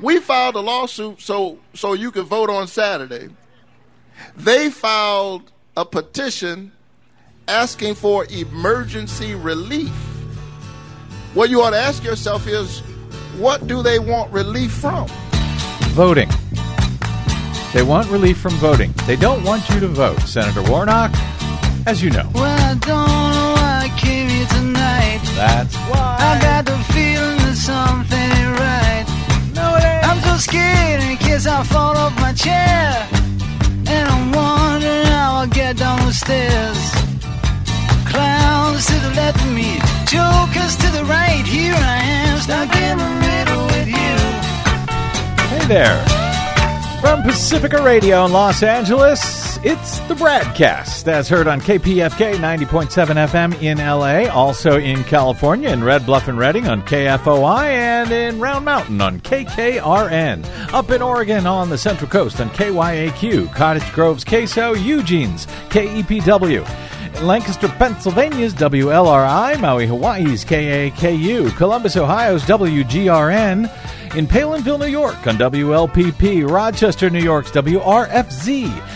We filed a lawsuit so so you could vote on Saturday. They filed a petition asking for emergency relief. What you ought to ask yourself is, what do they want relief from? Voting. They want relief from voting. They don't want you to vote. Senator Warnock, as you know. Well, I don't know why I came here tonight. That's why. I got the feeling that something scared in case I fall off my chair. And I'm wondering how I'll get down the stairs. Clowns to the left of me, jokers to the right. Here I am, stuck in the middle with you. Hey there. From Pacifica Radio in Los Angeles, it's the Bradcast, as heard on KPFK 90.7 FM in LA, also in California, in Red Bluff and Redding on KFOI, and in Round Mountain on KKRN. Up in Oregon on the Central Coast on KYAQ, Cottage Grove's KSO, Eugene's KEPW. Lancaster, Pennsylvania's WLRI, Maui, Hawaii's KAKU, Columbus, Ohio's WGRN, in Palenville, New York on WLPP, Rochester, New York's WRFZ,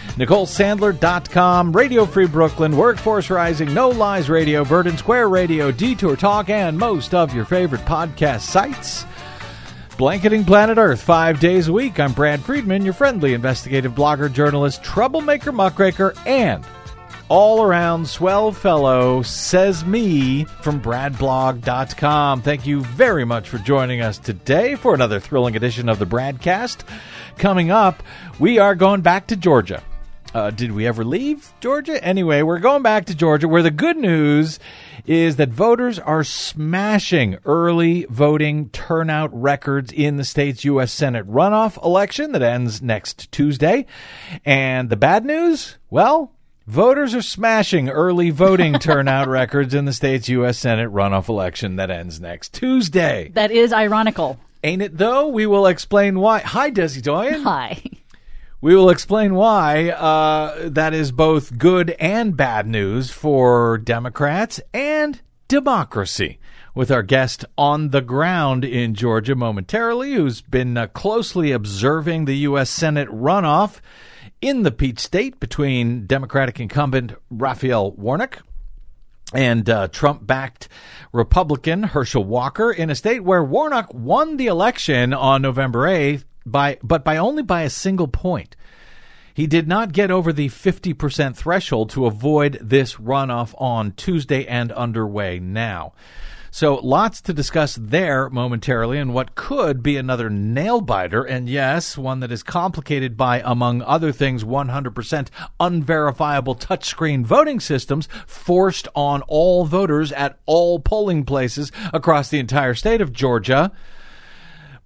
NicoleSandler.com, Radio Free Brooklyn, Workforce Rising, No Lies Radio, Verdant Square Radio, Detour Talk, and most of your favorite podcast sites. Blanketing Planet Earth five days a week. I'm Brad Friedman, your friendly investigative blogger, journalist, troublemaker, muckraker, and all around swell fellow, says me from bradblog.com. Thank you very much for joining us today for another thrilling edition of the Bradcast. Coming up, we are going back to Georgia. Uh, did we ever leave Georgia? Anyway, we're going back to Georgia where the good news is that voters are smashing early voting turnout records in the state's U.S. Senate runoff election that ends next Tuesday. And the bad news? Well, Voters are smashing early voting turnout records in the state's U.S. Senate runoff election that ends next Tuesday. That is ironical. Ain't it though? We will explain why. Hi, Desi Doyen. Hi. We will explain why uh, that is both good and bad news for Democrats and democracy. With our guest on the ground in Georgia momentarily, who's been uh, closely observing the U.S. Senate runoff in the Peach State between Democratic incumbent Raphael Warnock and uh, Trump backed Republican Herschel Walker in a state where Warnock won the election on November 8th, by, but by only by a single point. He did not get over the 50% threshold to avoid this runoff on Tuesday and underway now. So lots to discuss there momentarily and what could be another nail biter. And yes, one that is complicated by, among other things, 100% unverifiable touchscreen voting systems forced on all voters at all polling places across the entire state of Georgia.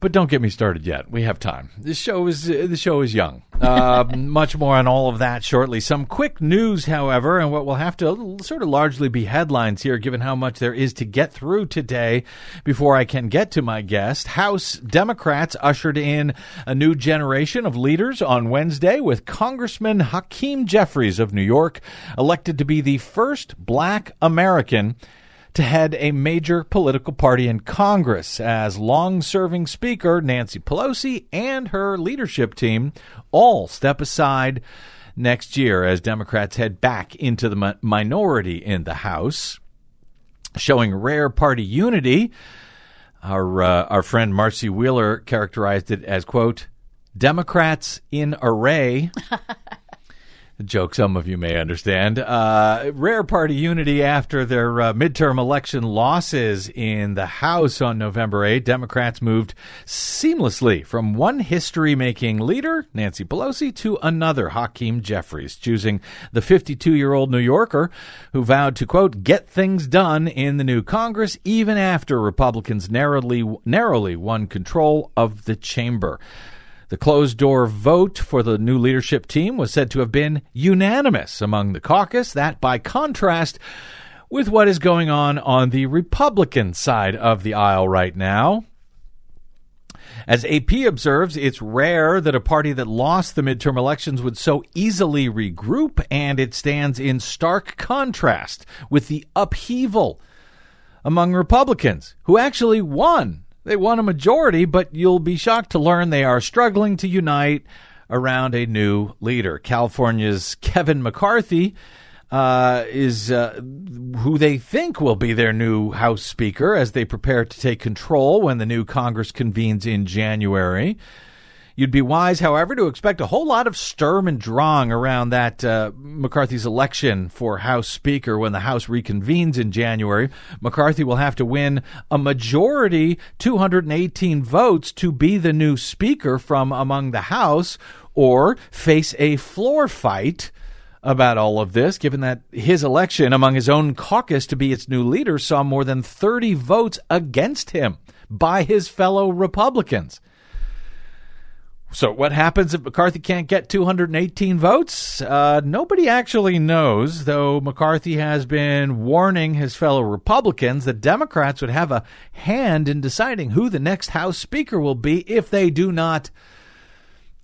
But don't get me started yet. We have time. This show is uh, the show is young. Uh, much more on all of that shortly. Some quick news, however, and what will have to sort of largely be headlines here, given how much there is to get through today. Before I can get to my guest, House Democrats ushered in a new generation of leaders on Wednesday, with Congressman Hakeem Jeffries of New York elected to be the first Black American to head a major political party in Congress as long serving Speaker Nancy Pelosi and her leadership team all step aside next year as Democrats head back into the mi- minority in the House. Showing rare party unity, our, uh, our friend Marcy Wheeler characterized it as, quote, Democrats in array. Joke some of you may understand. Uh, rare party unity after their uh, midterm election losses in the House on November 8. Democrats moved seamlessly from one history making leader, Nancy Pelosi, to another, Hakeem Jeffries, choosing the 52 year old New Yorker who vowed to, quote, get things done in the new Congress even after Republicans narrowly, narrowly won control of the chamber. The closed door vote for the new leadership team was said to have been unanimous among the caucus. That, by contrast, with what is going on on the Republican side of the aisle right now. As AP observes, it's rare that a party that lost the midterm elections would so easily regroup, and it stands in stark contrast with the upheaval among Republicans who actually won. They won a majority, but you'll be shocked to learn they are struggling to unite around a new leader. California's Kevin McCarthy uh, is uh, who they think will be their new House Speaker as they prepare to take control when the new Congress convenes in January. You'd be wise, however, to expect a whole lot of sturm and drang around that uh, McCarthy's election for House Speaker when the House reconvenes in January. McCarthy will have to win a majority, 218 votes, to be the new Speaker from among the House, or face a floor fight about all of this, given that his election among his own caucus to be its new leader saw more than 30 votes against him by his fellow Republicans. So, what happens if McCarthy can't get 218 votes? Uh, nobody actually knows, though McCarthy has been warning his fellow Republicans that Democrats would have a hand in deciding who the next House Speaker will be if they do not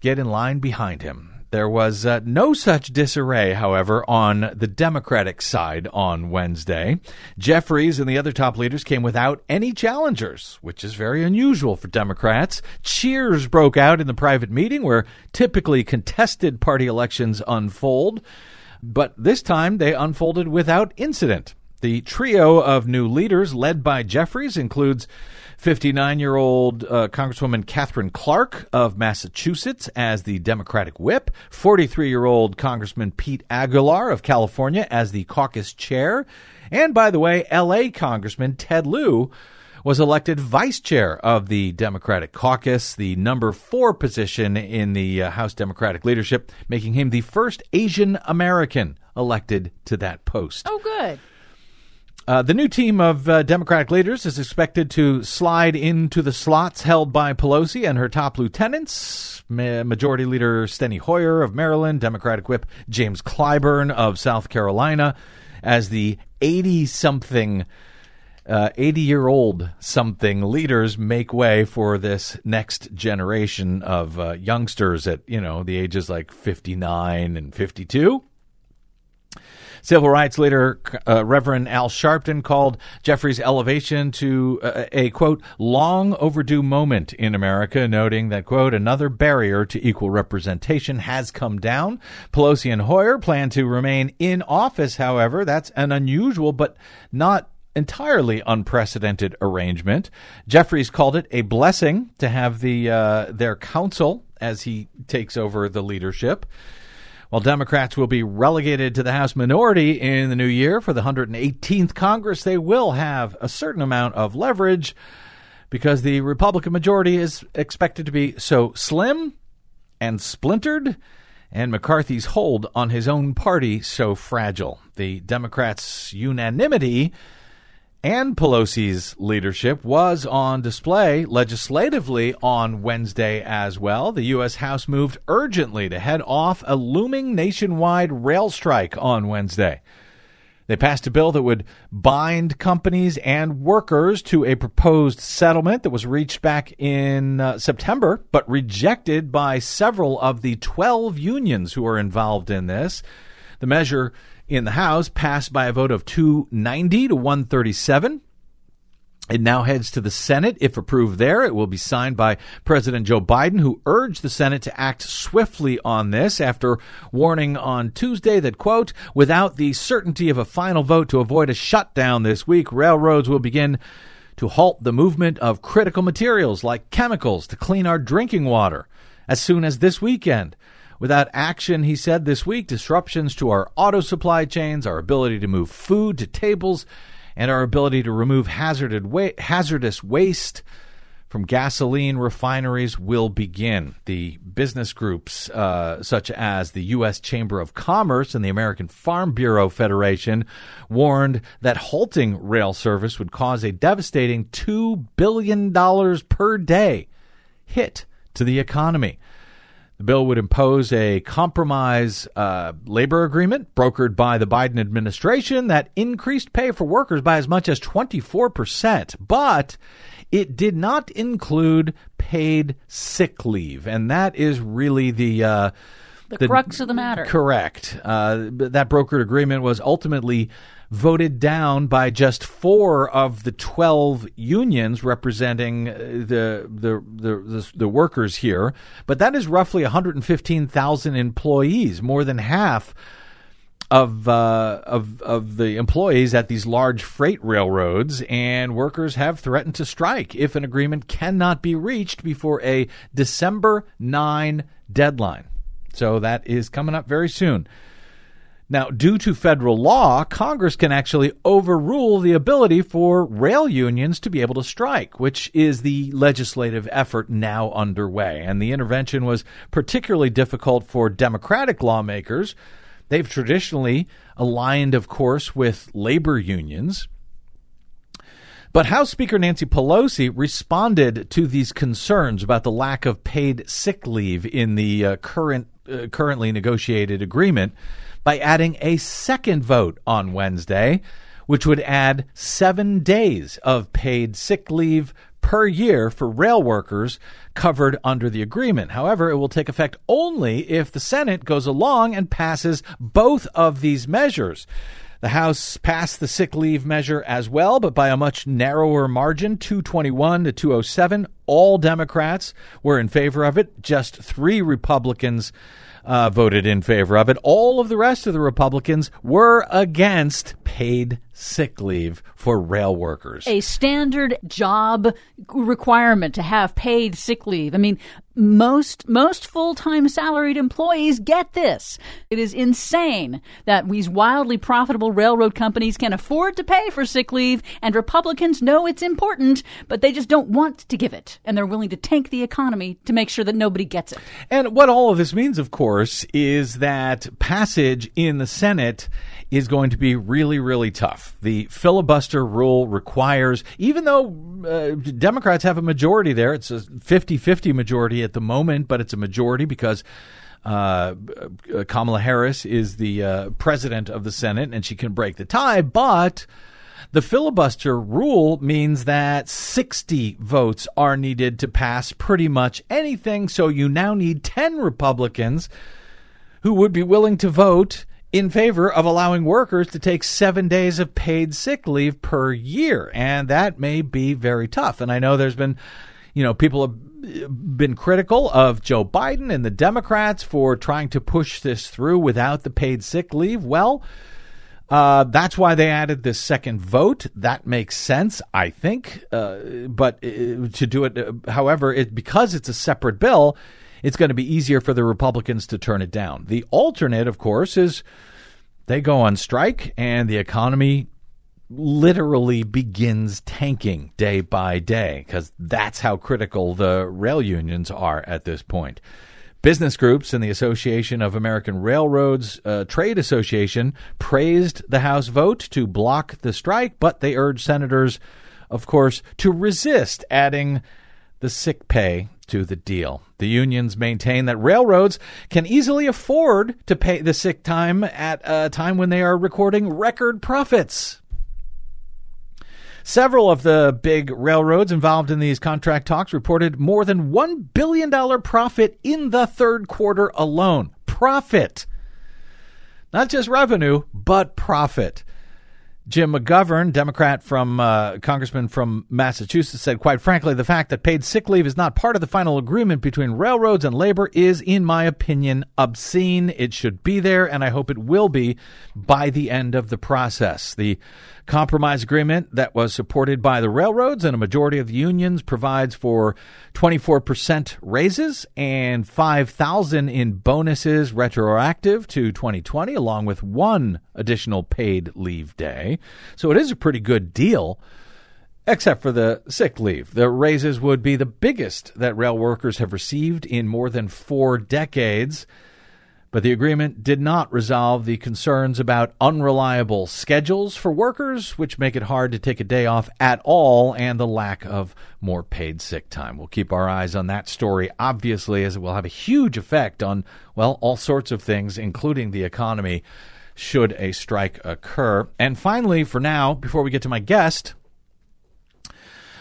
get in line behind him. There was uh, no such disarray, however, on the Democratic side on Wednesday. Jeffries and the other top leaders came without any challengers, which is very unusual for Democrats. Cheers broke out in the private meeting where typically contested party elections unfold, but this time they unfolded without incident. The trio of new leaders, led by Jeffries, includes 59 year old uh, Congresswoman Katherine Clark of Massachusetts as the Democratic whip, 43 year old Congressman Pete Aguilar of California as the caucus chair, and by the way, LA Congressman Ted Lieu was elected vice chair of the Democratic caucus, the number four position in the uh, House Democratic leadership, making him the first Asian American elected to that post. Oh, good. Uh, the new team of uh, Democratic leaders is expected to slide into the slots held by Pelosi and her top lieutenants. Ma- Majority Leader Steny Hoyer of Maryland, Democratic Whip James Clyburn of South Carolina, as the 80 something, 80 year old something leaders make way for this next generation of uh, youngsters at, you know, the ages like 59 and 52. Civil rights leader uh, Reverend Al Sharpton called Jeffries' elevation to uh, a quote long overdue moment in America, noting that quote another barrier to equal representation has come down. Pelosi and Hoyer plan to remain in office, however. That's an unusual but not entirely unprecedented arrangement. Jeffries called it a blessing to have the uh, their counsel as he takes over the leadership. While Democrats will be relegated to the House minority in the new year for the 118th Congress, they will have a certain amount of leverage because the Republican majority is expected to be so slim and splintered, and McCarthy's hold on his own party so fragile. The Democrats' unanimity and Pelosi's leadership was on display legislatively on Wednesday as well. The U.S. House moved urgently to head off a looming nationwide rail strike on Wednesday. They passed a bill that would bind companies and workers to a proposed settlement that was reached back in uh, September, but rejected by several of the 12 unions who are involved in this. The measure in the House passed by a vote of 290 to 137. It now heads to the Senate. If approved there, it will be signed by President Joe Biden, who urged the Senate to act swiftly on this after warning on Tuesday that, quote, without the certainty of a final vote to avoid a shutdown this week, railroads will begin to halt the movement of critical materials like chemicals to clean our drinking water as soon as this weekend. Without action, he said this week, disruptions to our auto supply chains, our ability to move food to tables, and our ability to remove hazardous waste from gasoline refineries will begin. The business groups, uh, such as the U.S. Chamber of Commerce and the American Farm Bureau Federation, warned that halting rail service would cause a devastating $2 billion per day hit to the economy. The bill would impose a compromise uh, labor agreement brokered by the Biden administration that increased pay for workers by as much as 24%. But it did not include paid sick leave. And that is really the. Uh, the, crux of the matter. Correct. Uh, that brokered agreement was ultimately voted down by just four of the 12 unions representing uh, the, the, the, the, workers here. But that is roughly 115,000 employees, more than half of uh, of of the employees at these large freight railroads, and workers have threatened to strike if an agreement cannot be reached before a December nine deadline. So that is coming up very soon. Now, due to federal law, Congress can actually overrule the ability for rail unions to be able to strike, which is the legislative effort now underway. And the intervention was particularly difficult for Democratic lawmakers. They've traditionally aligned, of course, with labor unions. But House Speaker Nancy Pelosi responded to these concerns about the lack of paid sick leave in the uh, current uh, currently negotiated agreement by adding a second vote on Wednesday, which would add seven days of paid sick leave per year for rail workers covered under the agreement. However, it will take effect only if the Senate goes along and passes both of these measures. The House passed the sick leave measure as well, but by a much narrower margin 221 to 207. All Democrats were in favor of it, just three Republicans uh, voted in favor of it. All of the rest of the Republicans were against paid sick leave for rail workers. A standard job requirement to have paid sick leave. I mean, most most full-time salaried employees get this. It is insane that these wildly profitable railroad companies can afford to pay for sick leave and Republicans know it's important, but they just don't want to give it and they're willing to tank the economy to make sure that nobody gets it. And what all of this means of course is that passage in the Senate is going to be really really tough. The filibuster rule requires even though uh, Democrats have a majority there, it's a 50-50 majority at the moment, but it's a majority because uh, Kamala Harris is the uh, president of the Senate and she can break the tie. But the filibuster rule means that 60 votes are needed to pass pretty much anything. So you now need 10 Republicans who would be willing to vote in favor of allowing workers to take seven days of paid sick leave per year. And that may be very tough. And I know there's been, you know, people have been critical of Joe Biden and the Democrats for trying to push this through without the paid sick leave. Well, uh, that's why they added this second vote. That makes sense, I think. Uh, but uh, to do it, uh, however, it, because it's a separate bill, it's going to be easier for the Republicans to turn it down. The alternate, of course, is they go on strike and the economy literally begins tanking day by day because that's how critical the rail unions are at this point. Business groups and the Association of American Railroads uh, Trade Association praised the House vote to block the strike, but they urged senators, of course, to resist adding the sick pay to the deal. The unions maintain that railroads can easily afford to pay the sick time at a time when they are recording record profits. Several of the big railroads involved in these contract talks reported more than $1 billion profit in the third quarter alone. Profit. Not just revenue, but profit. Jim McGovern, Democrat from uh, Congressman from Massachusetts, said, quite frankly, the fact that paid sick leave is not part of the final agreement between railroads and labor is, in my opinion, obscene. It should be there, and I hope it will be by the end of the process. The compromise agreement that was supported by the railroads and a majority of the unions provides for 24% raises and 5000 in bonuses retroactive to 2020 along with one additional paid leave day. So it is a pretty good deal except for the sick leave. The raises would be the biggest that rail workers have received in more than 4 decades. But the agreement did not resolve the concerns about unreliable schedules for workers, which make it hard to take a day off at all, and the lack of more paid sick time. We'll keep our eyes on that story, obviously, as it will have a huge effect on, well, all sorts of things, including the economy, should a strike occur. And finally, for now, before we get to my guest,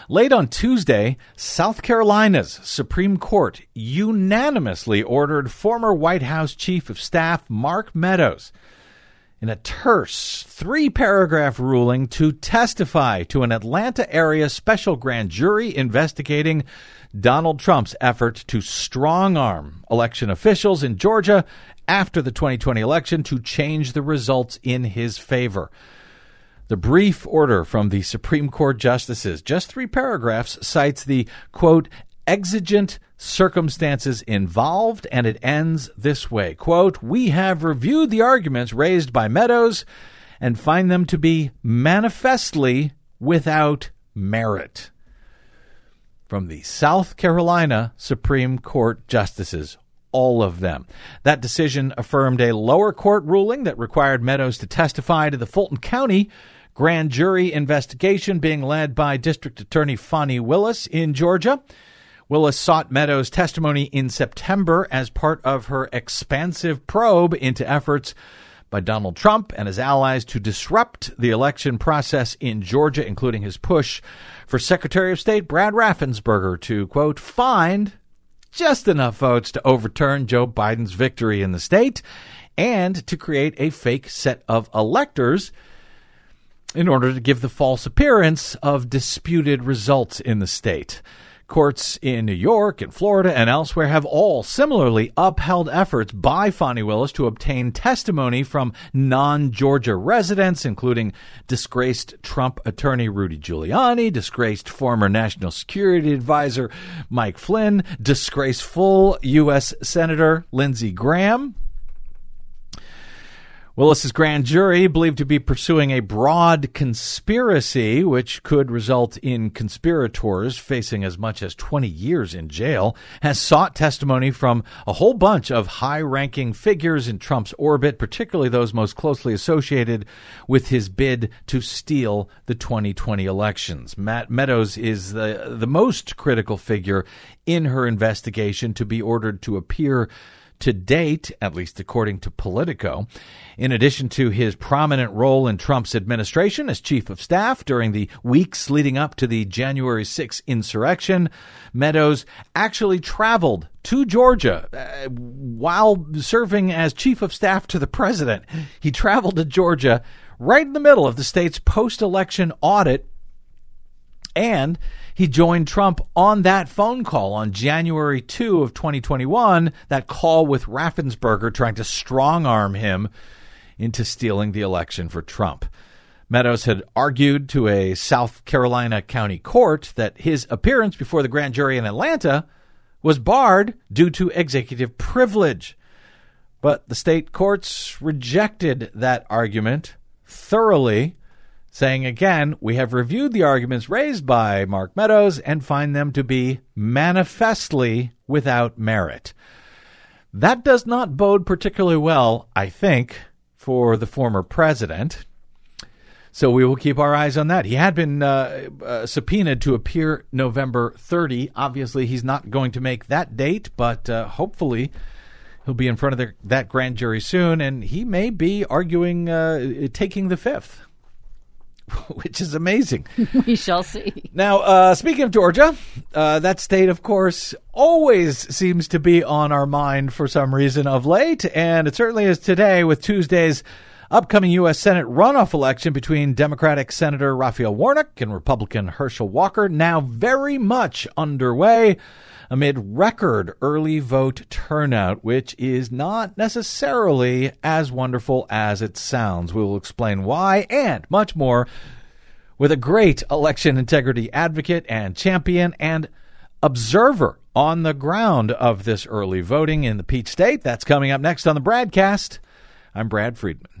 Late on Tuesday, South Carolina's Supreme Court unanimously ordered former White House Chief of Staff Mark Meadows in a terse three paragraph ruling to testify to an Atlanta area special grand jury investigating Donald Trump's effort to strong arm election officials in Georgia after the 2020 election to change the results in his favor. The brief order from the Supreme Court justices, just three paragraphs, cites the quote, exigent circumstances involved, and it ends this way quote, We have reviewed the arguments raised by Meadows and find them to be manifestly without merit. From the South Carolina Supreme Court justices, all of them. That decision affirmed a lower court ruling that required Meadows to testify to the Fulton County grand jury investigation being led by District Attorney Fani Willis in Georgia. Willis sought Meadows' testimony in September as part of her expansive probe into efforts by Donald Trump and his allies to disrupt the election process in Georgia, including his push for Secretary of State Brad Raffensperger to, quote, find just enough votes to overturn Joe Biden's victory in the state and to create a fake set of electors in order to give the false appearance of disputed results in the state. Courts in New York and Florida and elsewhere have all similarly upheld efforts by Fani Willis to obtain testimony from non Georgia residents, including disgraced Trump attorney Rudy Giuliani, disgraced former National Security Advisor Mike Flynn, disgraceful U.S. Senator Lindsey Graham, Willis's grand jury, believed to be pursuing a broad conspiracy, which could result in conspirators facing as much as 20 years in jail, has sought testimony from a whole bunch of high ranking figures in Trump's orbit, particularly those most closely associated with his bid to steal the 2020 elections. Matt Meadows is the, the most critical figure in her investigation to be ordered to appear to date, at least according to Politico. In addition to his prominent role in Trump's administration as chief of staff during the weeks leading up to the January 6 insurrection, Meadows actually traveled to Georgia uh, while serving as chief of staff to the president. He traveled to Georgia right in the middle of the state's post election audit and he joined Trump on that phone call on January 2 of 2021, that call with Raffensperger trying to strong arm him into stealing the election for Trump. Meadows had argued to a South Carolina county court that his appearance before the grand jury in Atlanta was barred due to executive privilege. But the state courts rejected that argument thoroughly saying again, we have reviewed the arguments raised by Mark Meadows and find them to be manifestly without merit. That does not bode particularly well, I think, for the former president. So we will keep our eyes on that. He had been uh, uh, subpoenaed to appear November 30. Obviously, he's not going to make that date, but uh, hopefully he'll be in front of the, that grand jury soon, and he may be arguing uh, taking the fifth. which is amazing. we shall see. Now, uh, speaking of Georgia, uh, that state, of course, always seems to be on our mind for some reason of late, and it certainly is today with Tuesday's upcoming U.S. Senate runoff election between Democratic Senator Raphael Warnock and Republican Herschel Walker now very much underway amid record early vote turnout, which is not necessarily as wonderful as it sounds. We will explain why and much more with a great election integrity advocate and champion and observer on the ground of this early voting in the Peach State. That's coming up next on the Bradcast. I'm Brad Friedman.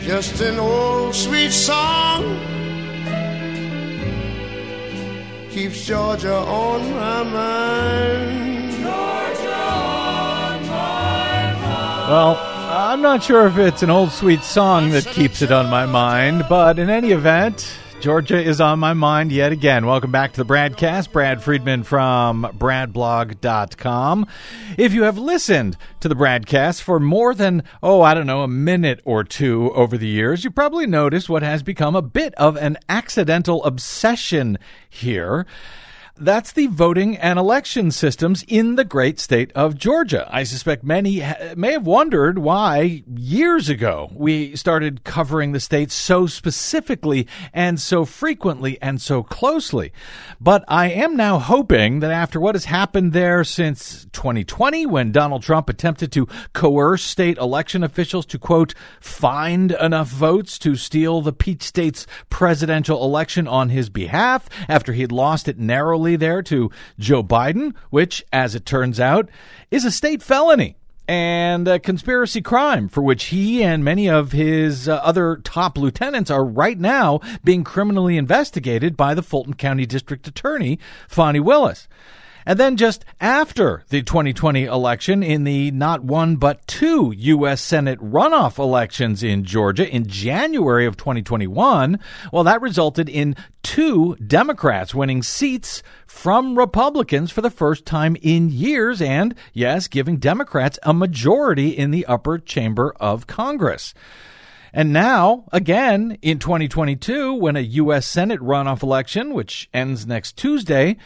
Just an old sweet song keeps Georgia on my mind. Well, I'm not sure if it's an old sweet song that keeps it on my mind, but in any event, Georgia is on my mind yet again. Welcome back to the Bradcast. Brad Friedman from BradBlog.com. If you have listened to the Bradcast for more than, oh, I don't know, a minute or two over the years, you probably noticed what has become a bit of an accidental obsession here. That's the voting and election systems in the great state of Georgia. I suspect many ha- may have wondered why years ago we started covering the state so specifically and so frequently and so closely. But I am now hoping that after what has happened there since 2020, when Donald Trump attempted to coerce state election officials to, quote, find enough votes to steal the Peach State's presidential election on his behalf after he had lost it narrowly there to Joe Biden, which, as it turns out, is a state felony and a conspiracy crime for which he and many of his uh, other top lieutenants are right now being criminally investigated by the Fulton County District Attorney, Fani Willis. And then just after the 2020 election, in the not one but two U.S. Senate runoff elections in Georgia in January of 2021, well, that resulted in two Democrats winning seats from Republicans for the first time in years, and yes, giving Democrats a majority in the upper chamber of Congress. And now, again, in 2022, when a U.S. Senate runoff election, which ends next Tuesday,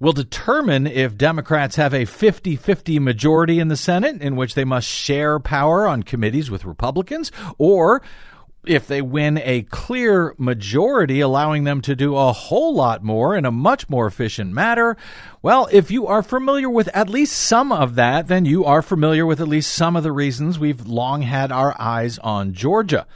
will determine if Democrats have a 50 50 majority in the Senate, in which they must share power on committees with Republicans, or if they win a clear majority, allowing them to do a whole lot more in a much more efficient manner. Well, if you are familiar with at least some of that, then you are familiar with at least some of the reasons we've long had our eyes on Georgia,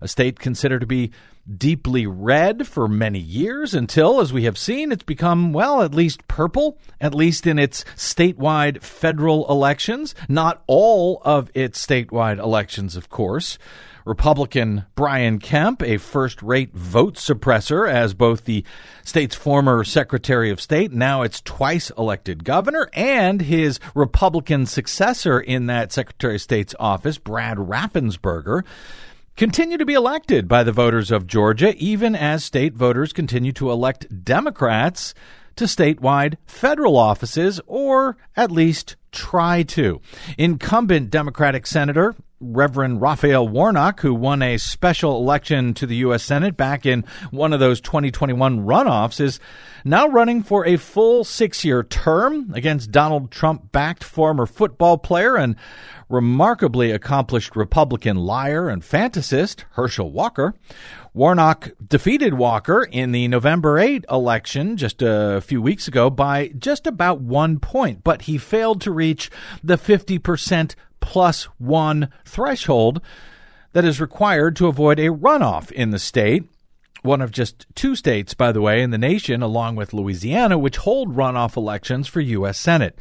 a state considered to be deeply red for many years until, as we have seen, it's become, well, at least purple, at least in its statewide federal elections. Not all of its statewide elections, of course. Republican Brian Kemp, a first rate vote suppressor as both the state's former Secretary of State, now its twice elected governor, and his Republican successor in that Secretary of State's office, Brad Raffensperger continue to be elected by the voters of Georgia, even as state voters continue to elect Democrats to statewide federal offices, or at least try to. Incumbent Democratic Senator Reverend Raphael Warnock, who won a special election to the U.S. Senate back in one of those 2021 runoffs, is now running for a full six year term against Donald Trump backed former football player and remarkably accomplished Republican liar and fantasist Herschel Walker. Warnock defeated Walker in the November 8 election just a few weeks ago by just about one point, but he failed to reach the 50% plus one threshold that is required to avoid a runoff in the state. One of just two states, by the way, in the nation, along with Louisiana, which hold runoff elections for U.S. Senate.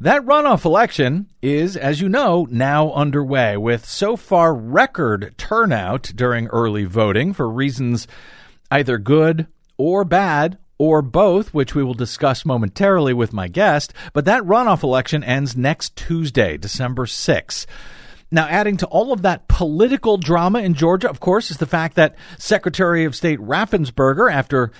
That runoff election is, as you know, now underway with so far record turnout during early voting for reasons either good or bad or both, which we will discuss momentarily with my guest. But that runoff election ends next Tuesday, December 6th. Now, adding to all of that political drama in Georgia, of course, is the fact that Secretary of State Raffensperger, after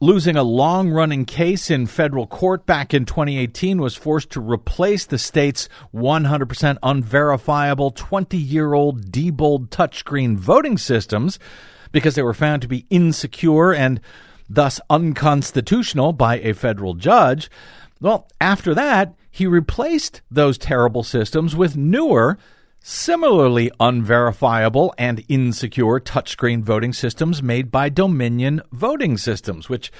losing a long running case in federal court back in 2018, was forced to replace the state's 100% unverifiable 20 year old Diebold touchscreen voting systems because they were found to be insecure and thus unconstitutional by a federal judge. Well, after that, he replaced those terrible systems with newer, similarly unverifiable and insecure touchscreen voting systems made by Dominion Voting Systems, which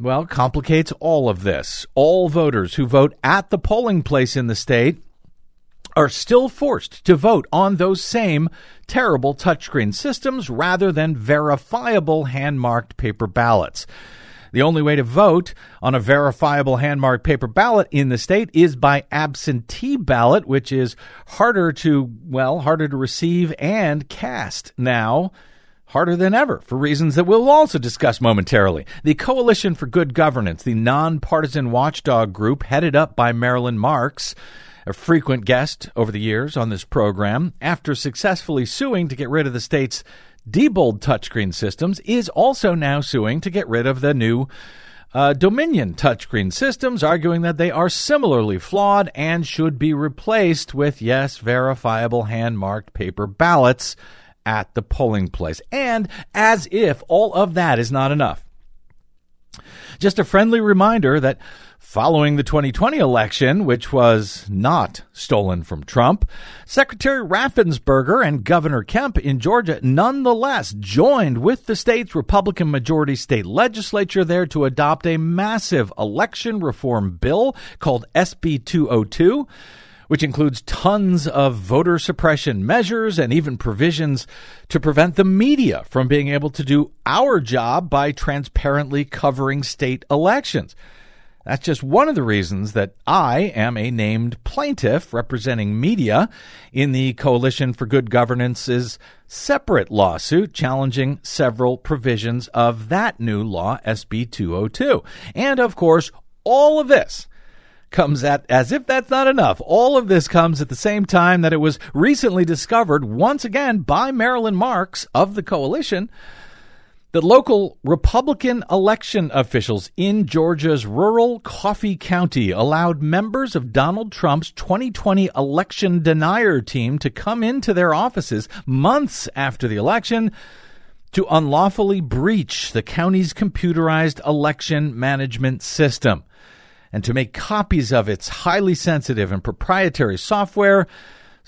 well, complicates all of this. All voters who vote at the polling place in the state are still forced to vote on those same terrible touchscreen systems rather than verifiable hand marked paper ballots. The only way to vote on a verifiable hand marked paper ballot in the state is by absentee ballot, which is harder to, well, harder to receive and cast now harder than ever for reasons that we'll also discuss momentarily. The Coalition for Good Governance, the nonpartisan watchdog group headed up by Marilyn Marks, a frequent guest over the years on this program, after successfully suing to get rid of the state's Diebold touchscreen systems, is also now suing to get rid of the new uh, Dominion touchscreen systems, arguing that they are similarly flawed and should be replaced with, yes, verifiable hand marked paper ballots at the polling place. And as if all of that is not enough. Just a friendly reminder that following the 2020 election, which was not stolen from Trump, Secretary Raffensperger and Governor Kemp in Georgia nonetheless joined with the state's Republican majority state legislature there to adopt a massive election reform bill called SB 202 which includes tons of voter suppression measures and even provisions to prevent the media from being able to do our job by transparently covering state elections. That's just one of the reasons that I am a named plaintiff representing media in the Coalition for Good Governance's separate lawsuit challenging several provisions of that new law, SB 202. And of course, all of this comes at, as if that's not enough, all of this comes at the same time that it was recently discovered once again by Marilyn Marks of the coalition that local Republican election officials in Georgia's rural Coffee County allowed members of Donald Trump's 2020 election denier team to come into their offices months after the election to unlawfully breach the county's computerized election management system and to make copies of its highly sensitive and proprietary software,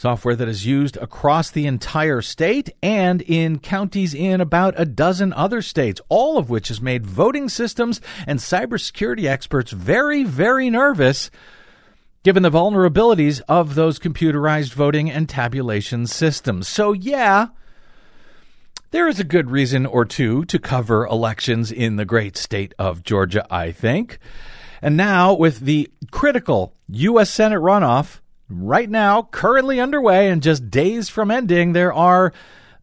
software that is used across the entire state and in counties in about a dozen other states, all of which has made voting systems and cybersecurity experts very, very nervous given the vulnerabilities of those computerized voting and tabulation systems. So, yeah, there is a good reason or two to cover elections in the great state of Georgia, I think. And now, with the critical U.S. Senate runoff right now currently underway and just days from ending, there are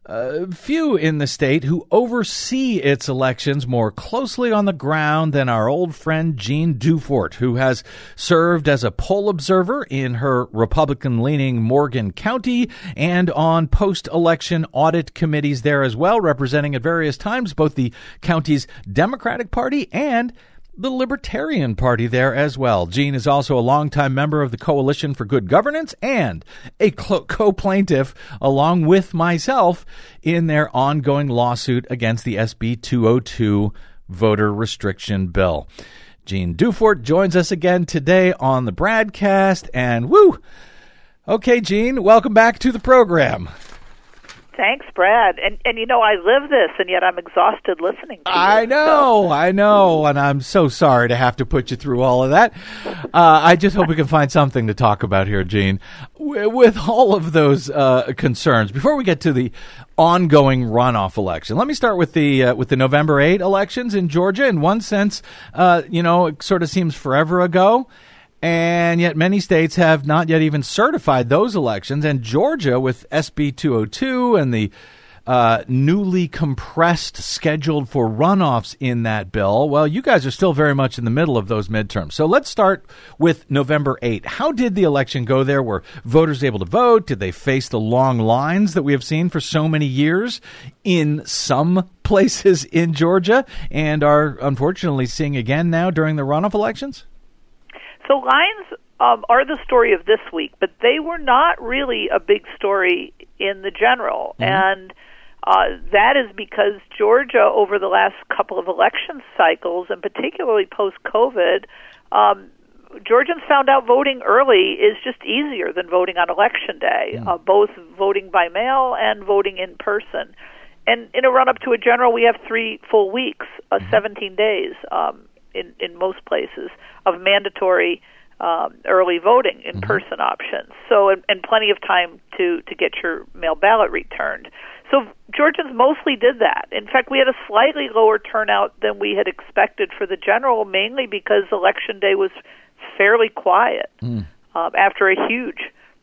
uh, few in the state who oversee its elections more closely on the ground than our old friend Jean Dufort, who has served as a poll observer in her Republican leaning Morgan County and on post election audit committees there as well, representing at various times both the county's Democratic Party and the Libertarian Party there as well. Jean is also a longtime member of the Coalition for Good Governance and a co plaintiff, along with myself, in their ongoing lawsuit against the SB 202 voter restriction bill. Jean Dufort joins us again today on the Bradcast, and woo! Okay, Jean, welcome back to the program. Thanks, Brad. And and you know I live this, and yet I'm exhausted listening. to I know, so. I know, and I'm so sorry to have to put you through all of that. Uh, I just hope we can find something to talk about here, Jean. W- with all of those uh, concerns, before we get to the ongoing runoff election, let me start with the uh, with the November 8 elections in Georgia. In one sense, uh, you know, it sort of seems forever ago. And yet, many states have not yet even certified those elections. And Georgia, with SB 202 and the uh, newly compressed scheduled for runoffs in that bill, well, you guys are still very much in the middle of those midterms. So let's start with November 8. How did the election go there? Were voters able to vote? Did they face the long lines that we have seen for so many years in some places in Georgia and are unfortunately seeing again now during the runoff elections? So lines um, are the story of this week, but they were not really a big story in the general, Mm-hmm. and uh, that is because Georgia, over the last couple of election cycles, and particularly post COVID, um, Georgians found out voting early is just easier than voting on election day, uh, both voting by mail and voting in person. And in a run up to a general, we have three full weeks, uh, 17 days um, in, in most places, of mandatory um, early voting in person options. So, and, and plenty of time to, to get your mail ballot returned. So Georgians mostly did that. In fact, we had a slightly lower turnout than we had expected for the general, mainly because election day was fairly quiet um, after a huge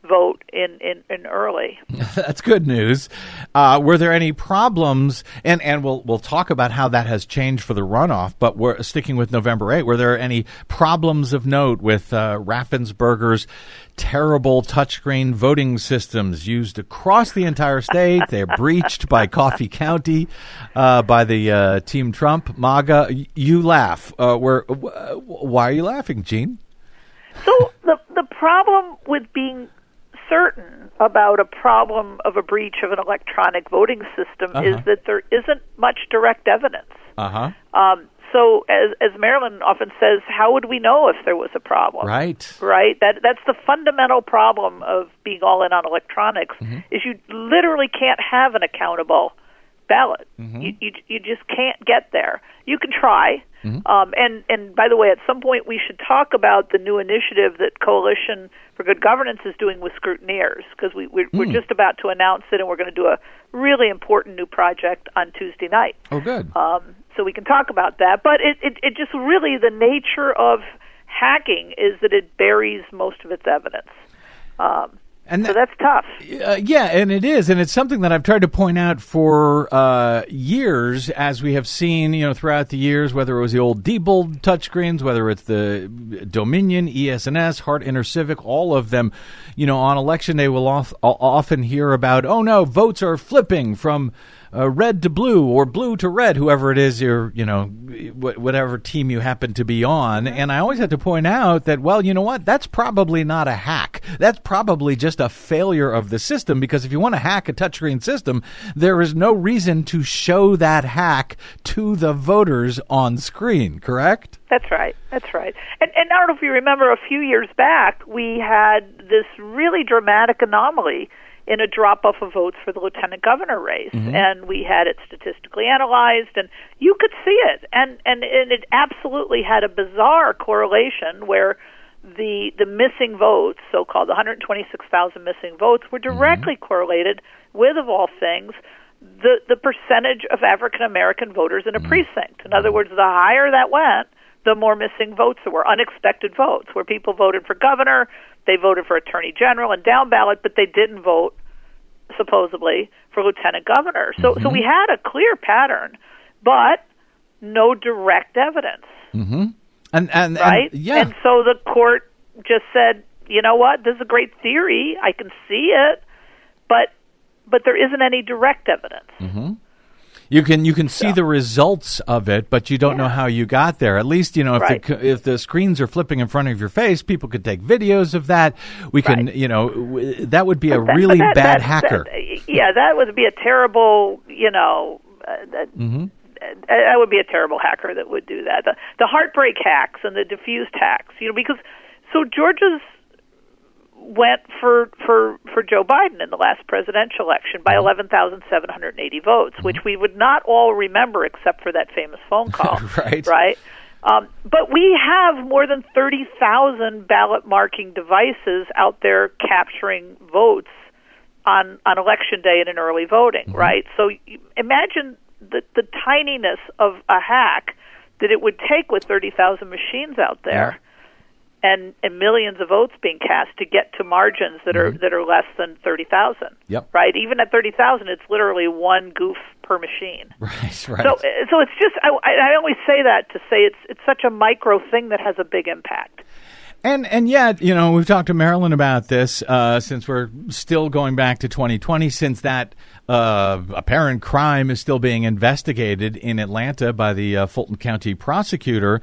vote in, in, in early. That's good news. Uh, were there any problems? And and we'll we'll talk about how that has changed for the runoff. But we're sticking with November 8. Were there any problems of note with uh, Raffensperger's terrible touchscreen voting systems used across the entire state? They're breached by Coffee County, uh, by the uh, Team Trump, MAGA. You laugh. Uh, where, w- why are you laughing, Jean? So the the problem with being certain about a problem of a breach of an electronic voting system Uh-huh. is that there isn't much direct evidence. Uh huh. Um, so, as as Marilyn often says, how would we know if there was a problem? Right. Right. That that's the fundamental problem of being all in on electronics Mm-hmm. is you literally can't have an accountable ballot. Mm-hmm. You, you you just can't get there. You can try. Mm-hmm. Um, and and by the way, at some point we should talk about the new initiative that Coalition for Good Governance is doing with scrutineers because we we're, Hmm. we're just about to announce it, and we're going to do a really important new project on Tuesday night. Oh, good. Um, so we can talk about that. But it, it, it just really the nature of hacking is that it buries most of its evidence. Um, And so that's tough. Uh, yeah, and it is, and it's something that I've tried to point out for uh, years, as we have seen, you know, throughout the years, whether it was the old Diebold touchscreens, whether it's the Dominion, ES&S, Hart InterCivic, all of them, you know, on election day, we'll often hear about, oh no, votes are flipping from uh, red to blue or blue to red, whoever it is, you're, you know, wh- whatever team you happen to be on. And I always have to point out that, well, you know what? That's probably not a hack. That's probably just a failure of the system because if you want to hack a touchscreen system, there is no reason to show that hack to the voters on screen, correct? That's right. That's right. And, and I don't know if you remember, a few years back, we had this really dramatic anomaly in a drop off of votes for the lieutenant governor race, mm-hmm. and we had it statistically analyzed, and you could see it, and and and it absolutely had a bizarre correlation where the the missing votes, so called 126,000 missing votes, were mm-hmm. directly correlated with, of all things, the the percentage of African American voters in a mm-hmm. precinct. In other words, the higher that went, the more missing votes there were, unexpected votes, where people voted for governor, they voted for attorney general and down ballot, but they didn't vote supposedly for lieutenant governor. So so mm-hmm. we had a clear pattern, but no direct evidence, mm-hmm. And and, and right? yeah, And so the court just said, you know what, this is a great theory, I can see it, but but there isn't any direct evidence. Mm-hmm. You can you can see the results of it, but you don't know how you got there. At least you know if Right. the if the screens are flipping in front of your face, people could take videos of that. We can Right. you know w- that would be a that- really that- bad that- hacker. yeah, that would be a terrible, you know, uh, that, Mm-hmm. uh, that would be a terrible hacker that would do that. The, the heartbreak hacks and the diffused hacks, you know, because so Georgia's went for for for Joe Biden in the last presidential election by mm-hmm. 11,780 votes, which mm-hmm. we would not all remember except for that famous phone call. Right. Right. Um, but we have more than 30,000 ballot marking devices out there capturing votes on on election day and in early voting, mm-hmm. right? So imagine the the tininess of a hack that it would take with 30,000 machines out there. And, and millions of votes being cast to get to margins that are that are less than thirty thousand. Yep. Right. Even at thirty thousand, it's literally one goof per machine. Right, right. So, so it's just I, I I always say that to say it's it's such a micro thing that has a big impact. And and yet, you know, we've talked to Marilyn about this uh, since we're still going back to 2020, since that uh, apparent crime is still being investigated in Atlanta by the uh, Fulton County prosecutor.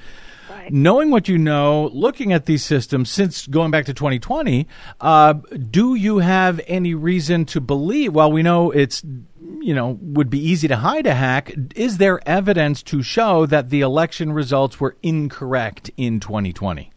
Knowing what you know, looking at these systems since going back to 2020, uh, do you have any reason to believe? Well, we know it's you know would be easy to hide a hack. Is there evidence to show that the election results were incorrect in 2020?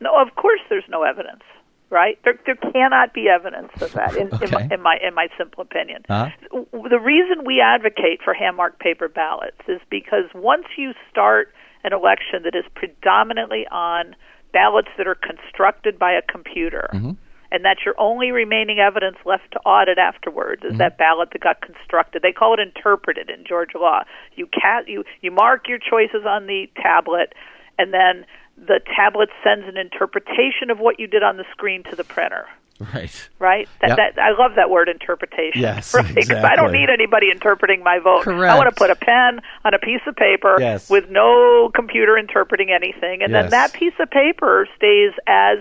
No, of course there's no evidence, right? There, there cannot be evidence of that, in, in, my, in my in my simple opinion. Uh-huh. The reason we advocate for hand-marked paper ballots is because once you start an election that is predominantly on ballots that are constructed by a computer. Mm-hmm. And that's your only remaining evidence left to audit afterwards is mm-hmm. that ballot that got constructed. They call it interpreted in Georgia law. You ca- you you mark your choices on the tablet, and then the tablet sends an interpretation of what you did on the screen to the printer. Right. Right? That, Yep. that I love that word interpretation. Yes, right? 'Cause I don't need anybody interpreting my vote. Correct. I want to put a pen on a piece of paper Yes. with no computer interpreting anything, and Yes. then that piece of paper stays as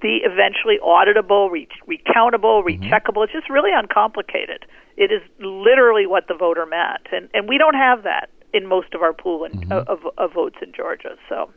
the eventually auditable, re- recountable, Mm-hmm. recheckable. It's just really uncomplicated. It is literally what the voter meant, and and we don't have that in most of our pool in, Mm-hmm. of, of votes in Georgia. So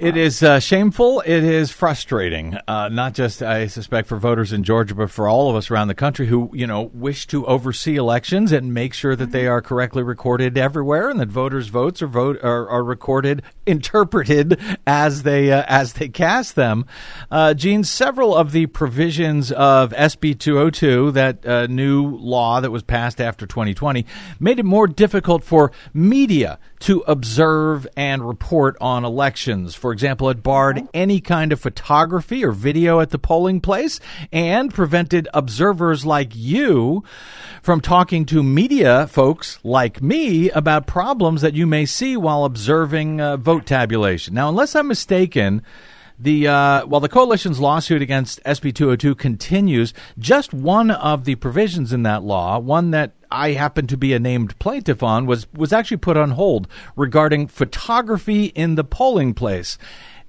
It is uh, shameful. It is frustrating. Uh, not just, I suspect, for voters in Georgia, but for all of us around the country who, you know, wish to oversee elections and make sure that they are correctly recorded everywhere, and that voters' votes are vote are, are recorded, interpreted as they uh, as they cast them. Uh, Jean, several of the provisions of SB 202, that uh, new law that was passed after 2020, made it more difficult for media to observe and report on elections. For example, it barred any kind of photography or video at the polling place and prevented observers like you from talking to media folks like me about problems that you may see while observing uh, vote tabulation. Now, unless I'm mistaken, the uh, while the coalition's lawsuit against SB 202 continues, just one of the provisions in that law, one that I happen to be a named plaintiff on, was was actually put on hold regarding photography in the polling place.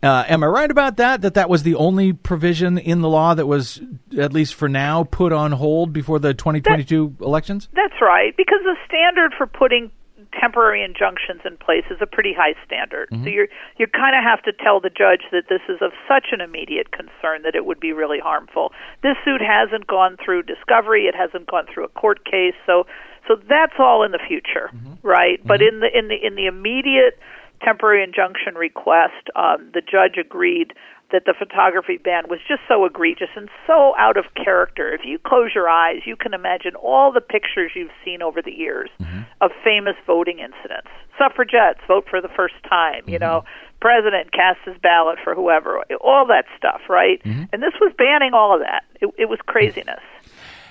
Uh, am I right about that? That that was the only provision in the law that was, at least for now, put on hold before the 2022 elections? That's right, because the standard for putting temporary injunctions in place is a pretty high standard. So mm-hmm. you're you kind of have to tell the judge that this is of such an immediate concern that it would be really harmful. This suit hasn't gone through discovery, it hasn't gone through a court case, so so that's all in the future, mm-hmm. right? But mm-hmm. in the in the in the immediate temporary injunction request, um, the judge agreed that the photography ban was just so egregious and so out of character. If you close your eyes, you can imagine all the pictures you've seen over the years mm-hmm. of famous voting incidents. Suffragettes vote for the first time, you mm-hmm. know, president casts his ballot for whoever, all that stuff, right? Mm-hmm. And this was banning all of that. It, it was craziness.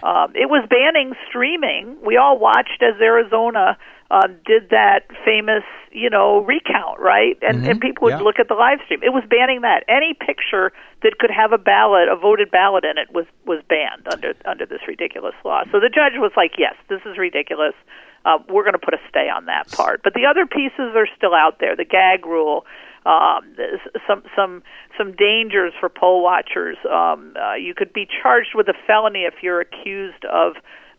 Um, it was banning streaming. We all watched as Arizona uh, did that famous, you know, recount, right? And and people would Yeah. look at the live stream. It was banning that. Any picture that could have a ballot, a voted ballot in it, was was banned under under this ridiculous law. So the judge was like, "Yes, this is ridiculous. Uh, we're going to put a stay on that part." But the other pieces are still out there. The gag rule. Um, some some some dangers for poll watchers. Um, uh, you could be charged with a felony if you're accused of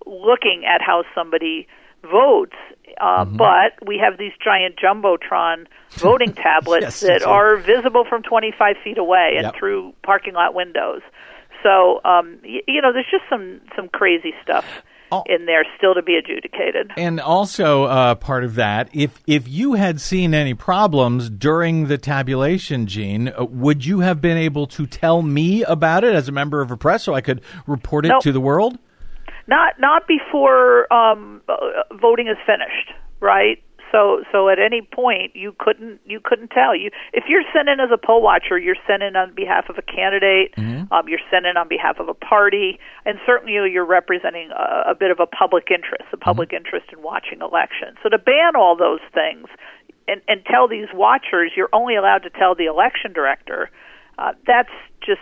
looking at how somebody votes. Uh, Mm-hmm. But we have these giant jumbotron voting tablets Yes, that right. are visible from 25 feet away and Yep. through parking lot windows. So um, y- you know, there's just some some crazy stuff Oh. in there still to be adjudicated. And also, uh, part of that, if if you had seen any problems during the tabulation, Jean, uh, would you have been able to tell me about it as a member of a press so I could report it Nope. to the world? Not not before um, uh, voting is finished, right? So so at any point you couldn't you couldn't tell. You if you're sent in as a poll watcher you're sent in on behalf of a candidate um, you're sent in on behalf of a party and certainly you're representing a, a bit of a public interest a public interest in watching elections. So to ban all those things and and tell these watchers you're only allowed to tell the election director uh, that's just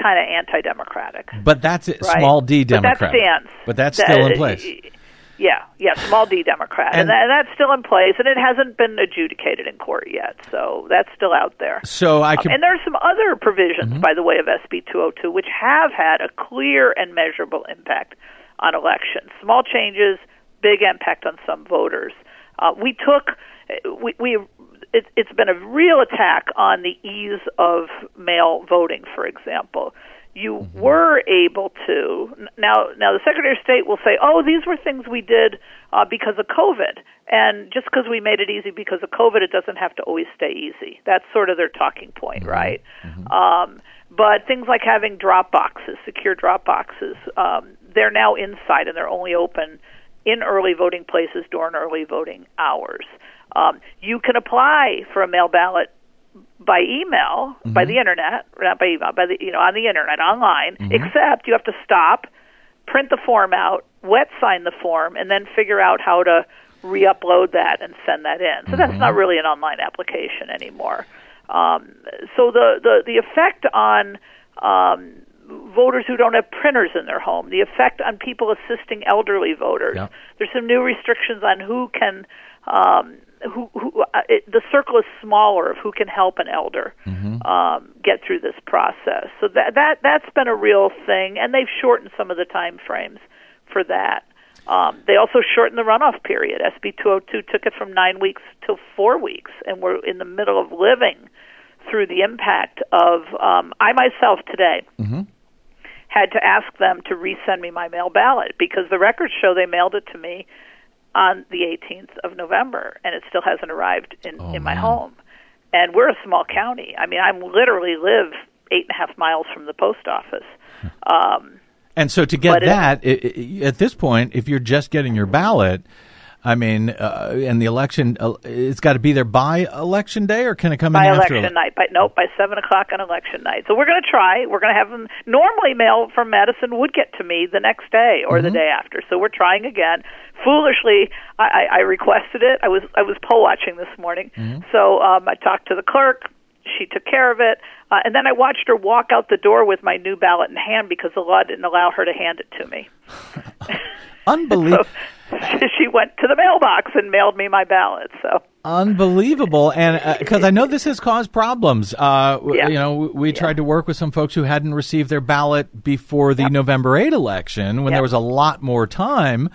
kind of anti-democratic But that's it, Right. small d But that Democrat. stands. But that's That- still in place. Yeah, yeah, small d Democrat, and, And- that, and that's still in place, and it hasn't been adjudicated in court yet, so that's still out there. So I Um, can. and there's some other provisions, Mm-hmm. by the way, of SB 202, which have had a clear and measurable impact on elections. Small changes, big impact on some voters. Uh, we took, we, we it, it's been a real attack on the ease of mail voting, for example. you were able to now now the secretary of state will say oh these were things we did uh, because of covid. And just because we made it easy because of covid it doesn't have to always stay easy. That's sort of their talking point right? Um, but things like having drop boxes secure drop boxes um, they're now inside and they're only open in early voting places during early voting hours um, you can apply for a mail ballot by email, by the internet, not by email, by the you know on the internet, online. Except you have to stop, print the form out, wet sign the form, and then figure out how to re-upload that and send that in. So that's not really an online application anymore. Um, so the, the the effect on um, voters who don't have printers in their home, the effect on people assisting elderly voters. There's some new restrictions on who can. Um, who, who uh, it, the circle is smaller of who can help an elder um, get through this process. So that that that's been a real thing, and they've shortened some of the time frames for that. Um, they also shortened the runoff period. SB 202 took it from nine weeks to four weeks, and we're in the middle of living through the impact of. Um, I myself today had to ask them to resend me my mail ballot because the records show they mailed it to me on the 18th of November, and it still hasn't arrived in, in my home. And we're a small county. I mean, I literally live eight and a half miles from the post office. Um, And so to get it- that, i i at this point, if you're just getting your ballot, I mean, uh, and the election, uh, it's got to be there by election day, or can it come by in after? election night. By nope, by seven o'clock on election night. So we're going to try. We're going to have them. Normally, mail from Madison would get to me the next day or Mm-hmm. the day after. So we're trying again. Foolishly, I, I, I requested it. I was I was poll watching this morning, Mm-hmm. so um, I talked to the clerk. She took care of it, uh, and then I watched her walk out the door with my new ballot in hand because the law didn't allow her to hand it to me. Unbelievable. she went to the mailbox and mailed me my ballot. So Unbelievable, and because I know this has caused problems. Uh, Yeah. You know, we, tried to work with some folks who hadn't received their ballot before the November 8 election, when there was a lot more time.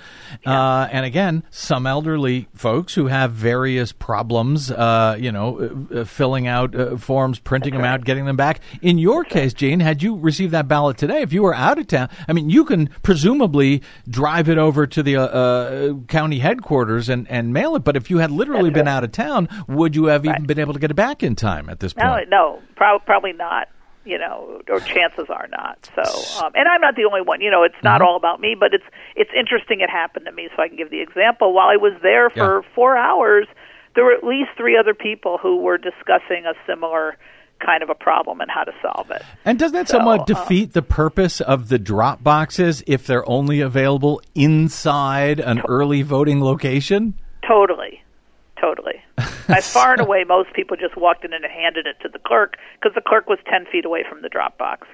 Uh, and again, some elderly folks who have various problems. Uh, you know, uh, uh, filling out uh, forms, printing them out, getting them back. In your case, Jean, had you received that ballot today, if you were out of town, I mean, you can presumably drive it over to the uh, uh, county headquarters and, and mail it. But if you had literally That's been right. Out of town, would you have even been able to get it back in time at this point? no, prob- probably not. You know, or chances are not. So, um, and I'm not the only one. You know, it's Mm-hmm. not all about me, but it's it's interesting. It happened to me, so I can give the example. While I was there for Yeah. four hours, there were at least three other people who were discussing a similar kind of a problem and how to solve it. And does that So, somewhat uh, defeat the purpose of the drop boxes if they're only available inside an early voting location? Totally, totally. By far and away, most people just walked in and handed it to the clerk because the clerk was ten feet away from the drop box.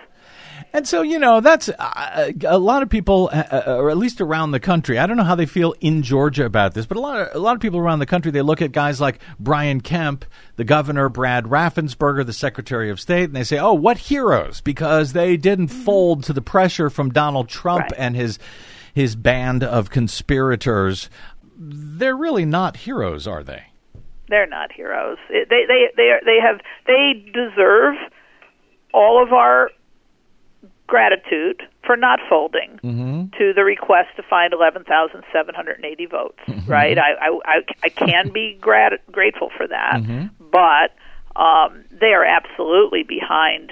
And so, you know, that's uh, a lot of people, uh, or at least around the country. I don't know how they feel in Georgia about this, but a lot of a lot of people around the country they look at guys like Brian Kemp, the governor, Brad Raffensperger, the Secretary of State, and they say, "Oh, what heroes!" Because they didn't fold to the pressure from Donald Trump Right. and his his band of conspirators. They're really not heroes, are they? they're not heroes. They they they are, they have they deserve all of our gratitude for not folding to the request to find 11,780 votes. Right? I, I I I can be grat- grateful for that, but um, they are absolutely behind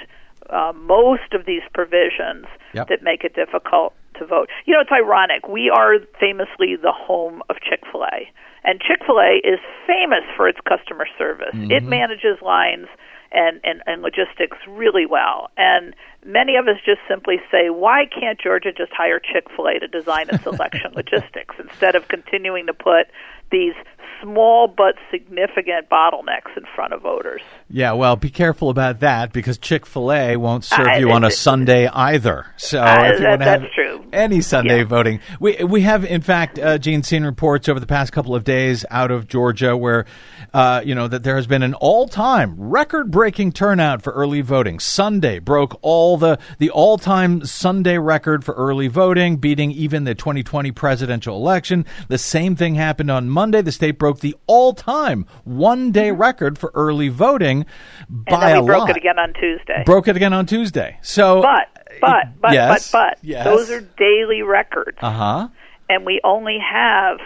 uh, most of these provisions Yep. that make it difficult to vote. You know, it's ironic. We are famously the home of Chick fil A. And Chick fil A is famous for its customer service. It mm-hmm. manages lines and, and, and logistics really well. And many of us just simply say, why can't Georgia just hire Chick fil A to design its election logistics instead of continuing to put these small but significant bottlenecks in front of voters? Yeah, well, be careful about that because Chick Fil A won't serve I- you on a Sunday either. So Uh, if you that- want to have true. any Sunday Yeah. voting, we we have in fact, uh, Jean seen reports over the past couple of days out of Georgia where, uh, you know, that there has been an all-time record-breaking turnout for early voting. Sunday broke all the the all-time Sunday record for early voting, beating even the 2020 presidential election. The same thing happened on Monday. The state broke the all-time one-day record for early voting And then a we broke lot. it again on Tuesday. Broke it again on Tuesday. So, But But but Yes, but but yes. those are daily records, Uh huh. and we only have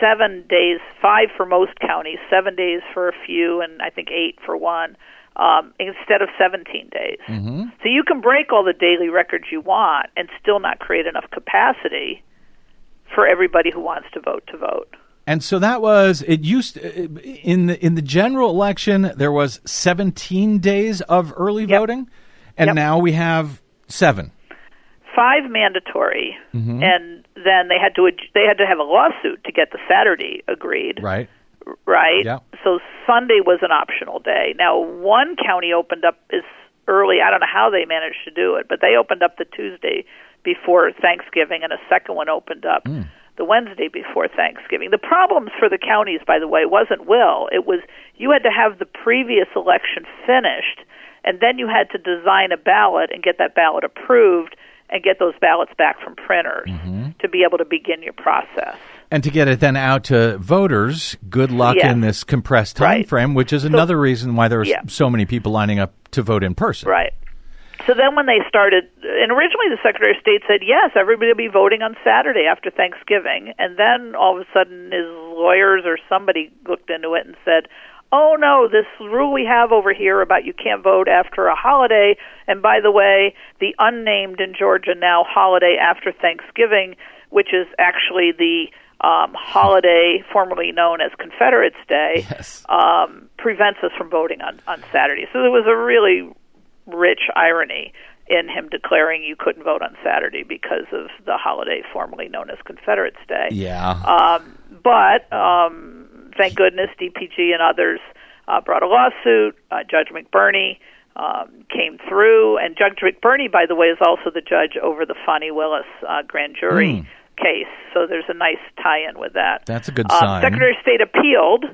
seven days, five for most counties, seven days for a few, and I think eight for one. Um, instead of 17 days. Mm-hmm. So you can break all the daily records you want and still not create enough capacity for everybody who wants to vote to vote. And so that was it. Used in the in the general election, there was 17 days of early Yep. voting, and Yep. now we have seven. five mandatory, Mm-hmm. and then they had to they had to have a lawsuit to get the Saturday agreed, Right. right? Yeah. So Sunday was an optional day. Now one county opened up as early. I don't know how they managed to do it, but they opened up the Tuesday before Thanksgiving, and a second one opened up. Hmm. The Wednesday before Thanksgiving. The problems for the counties, by the way, wasn't will. It was you had to have the previous election finished, and then you had to design a ballot and get that ballot approved and get those ballots back from printers Mm-hmm. to be able to begin your process. And to get it then out to voters, good luck Yes. in this compressed time Right. frame, which is another reason why there are Yeah. so many people lining up to vote in person. Right. So then when they started, and originally the Secretary of State said, yes, everybody will be voting on Saturday after Thanksgiving. And then all of a sudden his lawyers or somebody looked into it and said, oh no, this rule we have over here about you can't vote after a holiday. And by the way, the unnamed in Georgia now holiday after Thanksgiving, which is actually the um, holiday formerly known as Confederates Day, Yes. um, prevents us from voting on, on Saturday. So there was a really rich irony in him declaring you couldn't vote on Saturday because of the holiday formerly known as Confederates Day. Yeah. Um, but um, thank goodness DPG and others uh, brought a lawsuit. Uh, Judge McBurney um, came through, and Judge McBurney, by the way, is also the judge over the Fani Willis uh, grand jury case. So there's a nice tie-in with that. That's a good Um, sign. Mm-hmm. Secretary of State appealed,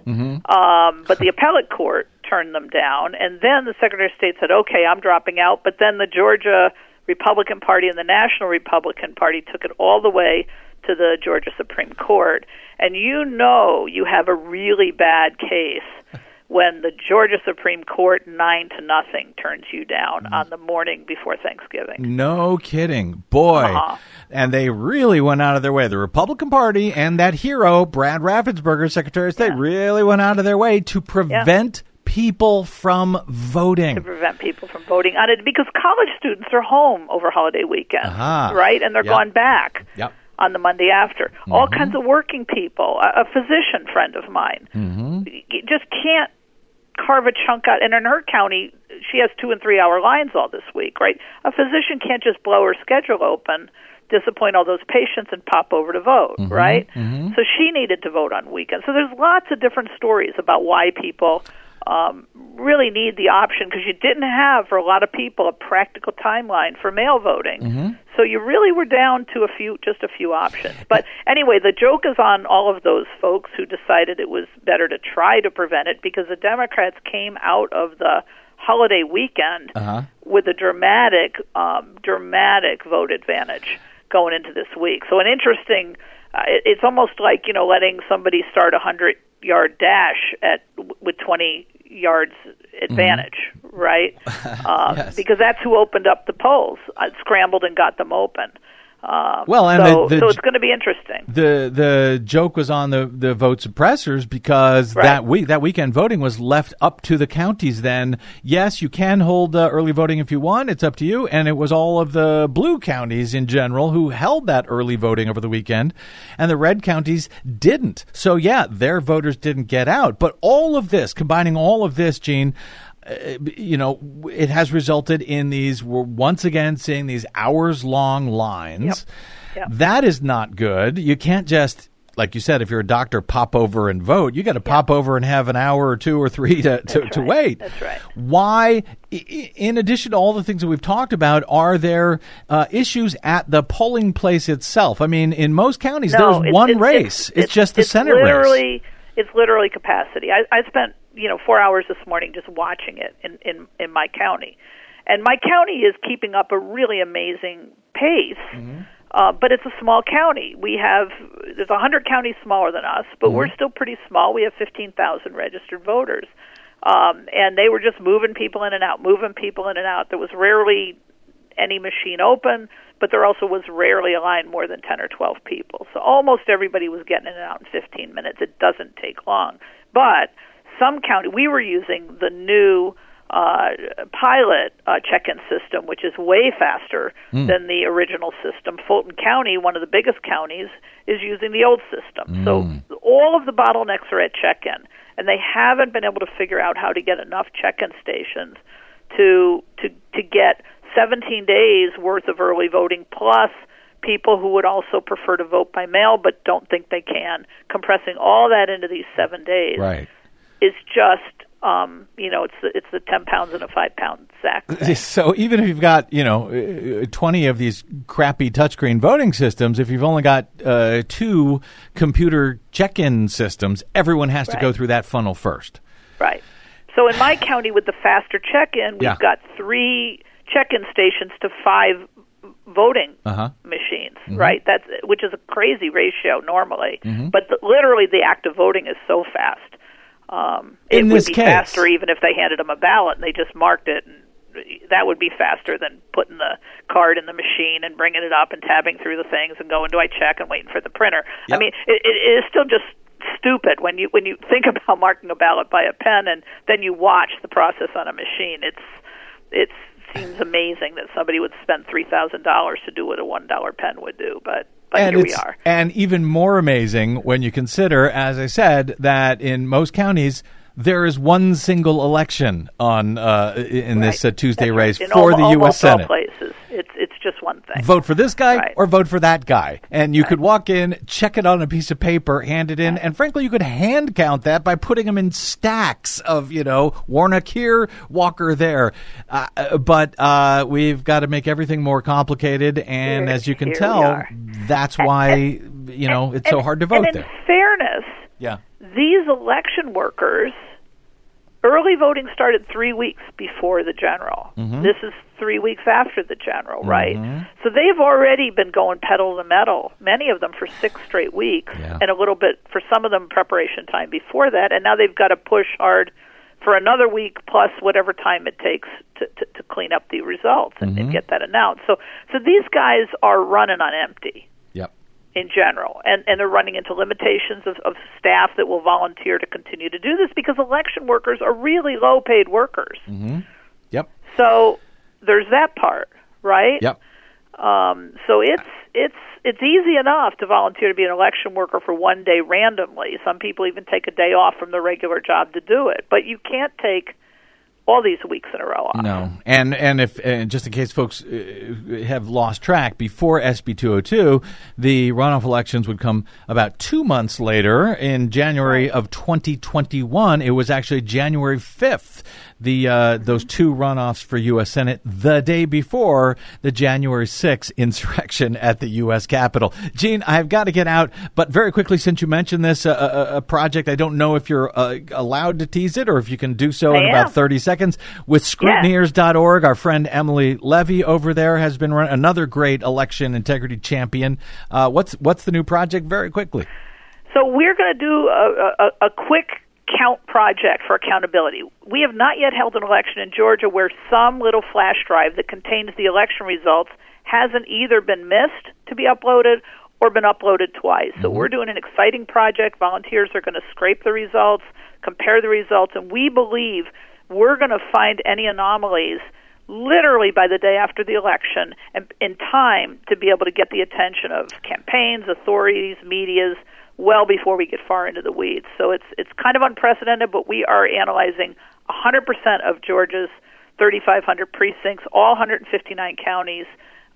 um, but the appellate court turned them down, and then the Secretary of State said, "Okay, I'm dropping out." But then the Georgia Republican Party and the National Republican Party took it all the way to the Georgia Supreme Court, and you know you have a really bad case when the Georgia Supreme Court nine to nothing turns you down Mm. on the morning before Thanksgiving. No kidding. Boy. Uh-huh. And they really went out of their way. The Republican Party and that hero, Brad Raffensperger, Secretary of State, Yeah. really went out of their way to prevent people from voting. to prevent people from voting on it because college students are home over holiday weekend, Aha. Uh-huh. right? And they're Yep. gone back Yep. on the Monday after. All mm-hmm. kinds of working people. A, a physician friend of mine mm-hmm. you just can't carve a chunk out. And in her county, she has two and three hour lines all this week, right? A physician can't just blow her schedule open. Disappoint all those patients and pop over to vote, right? So she needed to vote on weekends. So there's lots of different stories about why people um, really need the option because you didn't have for a lot of people a practical timeline for mail voting. So you really were down to a few, just a few options. But anyway, the joke is on all of those folks who decided it was better to try to prevent it because the Democrats came out of the holiday weekend Uh-huh. with a dramatic, um, dramatic vote advantage going into this week. So an interesting. Uh, it, it's almost like you know letting somebody start a hundred yard dash at with twenty yards advantage, right? Um, Yes. Because that's who opened up the polls, uh, scrambled and got them open. Um, Well, and so, the- the so it's going to be interesting. The the joke was on the, the vote suppressors because Right. that week that weekend voting was left up to the counties. Then yes, you can hold uh, early voting if you want. It's up to you. And it was all of the blue counties in general who held that early voting over the weekend, and the red counties didn't. So yeah, their voters didn't get out. But all of this, combining all of this, Jean. Uh, you know, it has resulted in these. We're once again seeing these hours-long lines. Yep. That is not good. You can't just, like you said, if you're a doctor, pop over and vote. You got to pop over and have an hour or two or three to, to, to right. wait. That's right. Why, in addition to all the things that we've talked about, are there uh, issues at the polling place itself? I mean, in most counties, No, there's it's- one it's- race. It's, just the it's Senate race. It's literally capacity. I, I spent you know four hours this morning just watching it in in in my county, and my county is keeping up a really amazing pace. Mm-hmm. Uh, but it's a small county. We have there's a hundred counties smaller than us, but Mm-hmm. we're still pretty small. We have fifteen thousand registered voters, um, and they were just moving people in and out, moving people in and out. There was rarely any machine open, but there also was rarely a line more than 10 or 12 people. So almost everybody was getting in and out in 15 minutes. It doesn't take long. But some county, we were using the new uh, pilot uh, check-in system, which is way faster than the original system. Fulton County, one of the biggest counties, is using the old system. So all of the bottlenecks are at check-in, and they haven't been able to figure out how to get enough check-in stations to to to get 17 days worth of early voting plus people who would also prefer to vote by mail but don't think they can compressing all that into these 7 days Right. Is just um, you know, it's the, it's the ten pounds in a five pound sack. thing. So even if you've got you know uh, twenty of these crappy touchscreen voting systems, if you've only got uh, two computer check-in systems, everyone has to go through that funnel first. Right. So in my county, with the faster check-in, we've Yeah. got three check-in stations to five voting Uh-huh. machines. Mm-hmm. Right. That's which is a crazy ratio normally, but the, literally the act of voting is so fast. Um, it would be case- faster even if they handed them a ballot and they just marked it. And that would be faster than putting the card in the machine and bringing it up and tabbing through the things and going, "Do I check?" and waiting for the printer. I mean, it, it is still just stupid when you when you think about marking a ballot by a pen and then you watch the process on a machine. It's it seems amazing that somebody would spend three thousand dollars to do what a one dollar pen would do, but but and here we are. And even more amazing when you consider, as I said, that in most counties there is one single election on uh, in this uh, Tuesday race. In for al- the U.S. Senate. places, it's it's just one thing. Vote for this guy Right. or vote for that guy, and you could walk in, check it on a piece of paper, hand it in, and frankly, you could hand count that by putting them in stacks of you know Warnock here, Walker there. Uh, uh, but uh, we've got to make everything more complicated, and Here- as you can tell, that's why you know it's so hard to vote and in there. fairness, Yeah. these election workers, early voting started three weeks before the general. Mm-hmm. This is three weeks after the general, right? So they've already been going pedal to metal, many of them for six straight weeks, Yeah. and a little bit for some of them preparation time before that, and now they've got to push hard for another week plus whatever time it takes to, to, to clean up the results and, Mm-hmm. and get that announced. So, so these guys are running on empty. In general, and and they're running into limitations of, of staff that will volunteer to continue to do this because election workers are really low paid workers. Yep. So there's that part, right? Yep. Um, so it's it's it's easy enough to volunteer to be an election worker for one day randomly. Some people even take a day off from their regular job to do it, but you can't take all these weeks in a row off. No, and and if and just in case folks uh, have lost track, before SB 202, the runoff elections would come about two months later in January of 2021. It was actually January 5th. The uh, those two runoffs for U.S. Senate the day before the January 6th insurrection at the U.S. Capitol. Jean, I've got to get out, but very quickly, since you mentioned this uh, a, a project, I don't know if you're uh, allowed to tease it or if you can do so in I about 30 seconds with scrutineers.org. Our friend Emily Levy over there has been run, another great election integrity champion. Uh, what's what's the new project? Very quickly. So we're going to do a, a, a quick count project for accountability. We have not yet held an election in Georgia where some little flash drive that contains the election results hasn't either been missed to be uploaded or been uploaded twice. So mm-hmm. we're doing an exciting project. Volunteers are going to scrape the results, compare the results, and we believe we're going to find any anomalies literally by the day after the election and in time to be able to get the attention of campaigns, authorities, medias well before we get far into the weeds. So it's it's kind of unprecedented, but we are analyzing 100% of Georgia's 3,500 precincts, all 159 counties.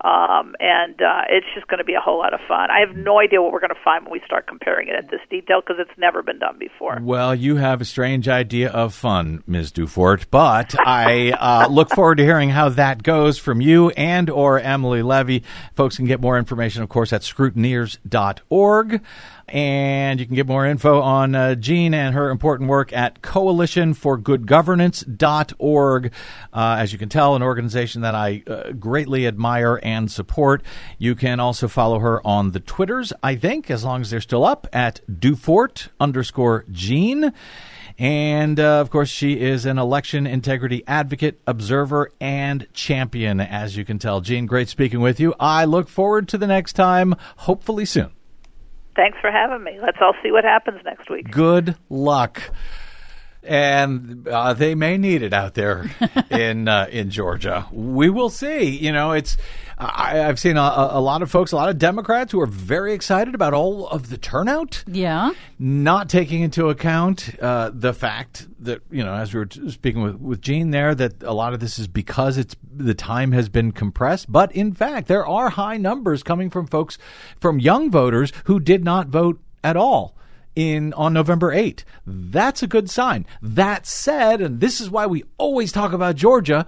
Um, and uh, it's just going to be a whole lot of fun. I have no idea what we're going to find when we start comparing it at this detail because it's never been done before. Well, you have a strange idea of fun, Ms. Dufort, but I uh, look forward to hearing how that goes from you and or Emily Levy. Folks can get more information, of course, at scrutineers.org. And you can get more info on uh, Jean and her important work at coalitionforgoodgovernance.org. Uh, as you can tell, an organization that I uh, greatly admire and support. You can also follow her on the Twitters, I think, as long as they're still up, at Dufort underscore Jean. And uh, of course, she is an election integrity advocate, observer, and champion, as you can tell. Jean, great speaking with you. I look forward to the next time, hopefully soon. Thanks for having me. Let's all see what happens next week. Good luck. And uh, they may need it out there in uh, in Georgia. We will see. You know, it's I, I've seen a, a lot of folks, a lot of Democrats who are very excited about all of the turnout. Yeah. not taking into account uh, the fact that you know, as we were speaking with with Jean there, that a lot of this is because it's the time has been compressed. But in fact, there are high numbers coming from folks from young voters who did not vote at all in on November 8. That's a good sign. That said, and this is why we always talk about Georgia,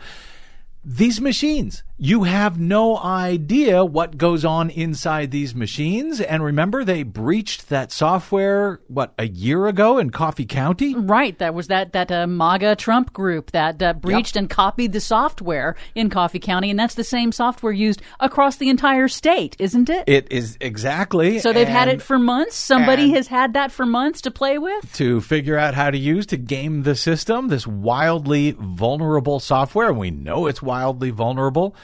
these machines. You have no idea what goes on inside these machines. And remember, they breached that software, what, a year ago in Coffee County? Right. That was that that uh, MAGA Trump group that uh, breached and copied the software in Coffee County, and that's the same software used across the entire state, isn't it? It is exactly. so they've had it for months. Somebody has had that for months to play with. to figure out how to use to game the system, this wildly vulnerable software. And we know it's wildly vulnerable.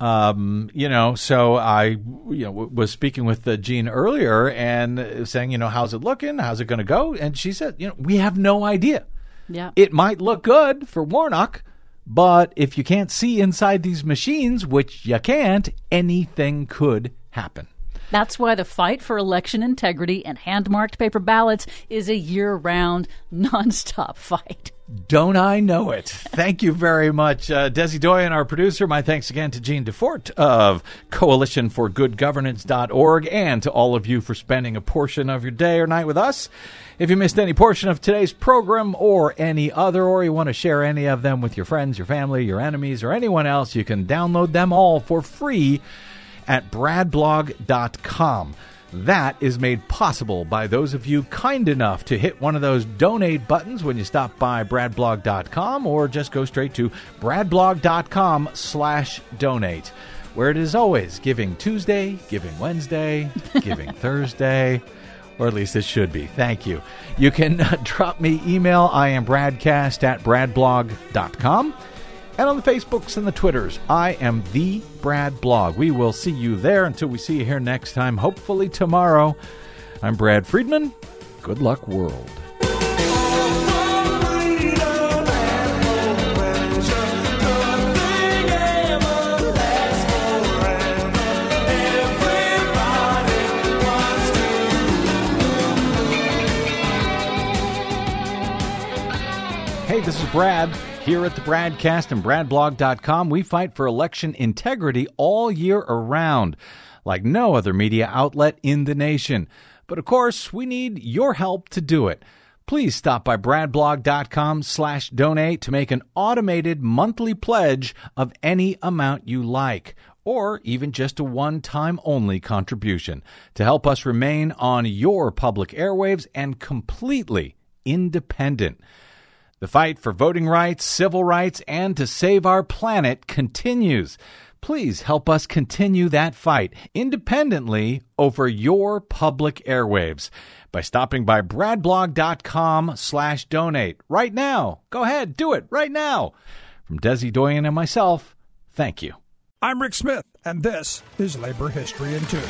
Um, you know, so I, you know, w- was speaking with uh, Jean earlier and saying, you know, how's it looking? How's it going to go? And she said, you know, we have no idea. Yeah. It might look good for Warnock, but if you can't see inside these machines, which you can't, anything could happen. That's why the fight for election integrity and hand marked paper ballots is a year round, nonstop fight. Don't I know it? Thank you very much, uh, Desi Doyen, our producer. My thanks again to Jean Dufort of CoalitionForGoodGovernance.org and to all of you for spending a portion of your day or night with us. If you missed any portion of today's program or any other, or you want to share any of them with your friends, your family, your enemies, or anyone else, you can download them all for free at bradblog.com. That is made possible by those of you kind enough to hit one of those donate buttons when you stop by bradblog.com or just go straight to bradblog.com slash donate where it is always Giving Tuesday, Giving Wednesday, Giving Thursday, or at least it should be. Thank you. You can uh, drop me email. I am bradcast at bradblog.com. And on the Facebooks and the Twitters, I am the Brad Blog. We will see you there until we see you here next time, hopefully tomorrow. I'm Brad Friedman. Good luck, world. Hey, this is Brad. Here at the Bradcast and BradBlog.com, we fight for election integrity all year around, like no other media outlet in the nation. But of course, we need your help to do it. Please stop by bradblog.com slash donate to make an automated monthly pledge of any amount you like, or even just a one-time only contribution to help us remain on your public airwaves and completely independent. The fight for voting rights, civil rights, and to save our planet continues. Please help us continue that fight independently over your public airwaves by stopping by bradblog.com slash donate right now. Go ahead, do it right now. From Desi Doyen and myself, thank you. I'm Rick Smith, and this is Labor History in Two.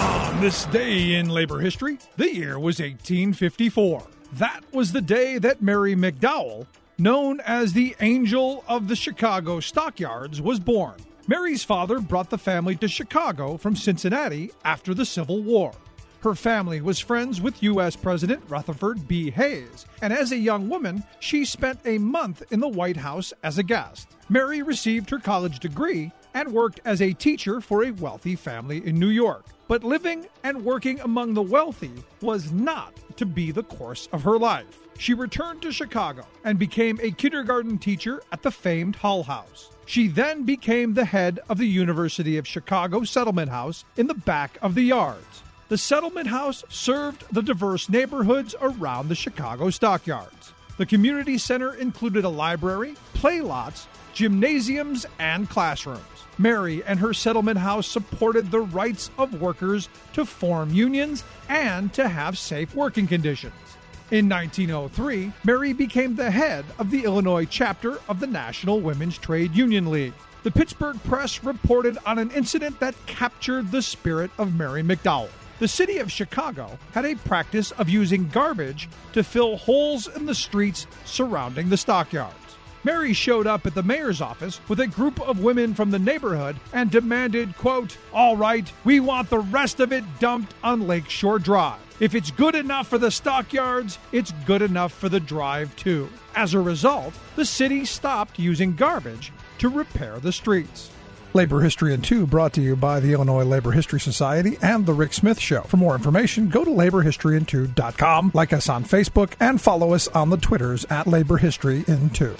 On this day in labor history, the year was 1854. That was the day that Mary McDowell, known as the Angel of the Chicago Stockyards, was born. Mary's father brought the family to Chicago from Cincinnati after the Civil War. Her family was friends with U.S. President Rutherford B. Hayes, and as a young woman, she spent a month in the White House as a guest. Mary received her college degree and worked as a teacher for a wealthy family in New York. But living and working among the wealthy was not to be the course of her life. She returned to Chicago and became a kindergarten teacher at the famed Hull House. She then became the head of the University of Chicago Settlement House in the back of the yards. The settlement house served the diverse neighborhoods around the Chicago stockyards. The community center included a library, play lots, gymnasiums, and classrooms. Mary and her settlement house supported the rights of workers to form unions and to have safe working conditions. In 1903, Mary became the head of the Illinois chapter of the National Women's Trade Union League. The Pittsburgh Press reported on an incident that captured the spirit of Mary McDowell. The city of Chicago had a practice of using garbage to fill holes in the streets surrounding the stockyards. Mary showed up at the mayor's office with a group of women from the neighborhood and demanded, quote, All right, we want the rest of it dumped on Lakeshore Drive. If it's good enough for the stockyards, it's good enough for the drive too. As a result, the city stopped using garbage to repair the streets. Labor History in Two brought to you by the Illinois Labor History Society and The Rick Smith Show. For more information, go to laborhistoryin2.com, like us on Facebook, and follow us on the Twitters at Labor History in Two.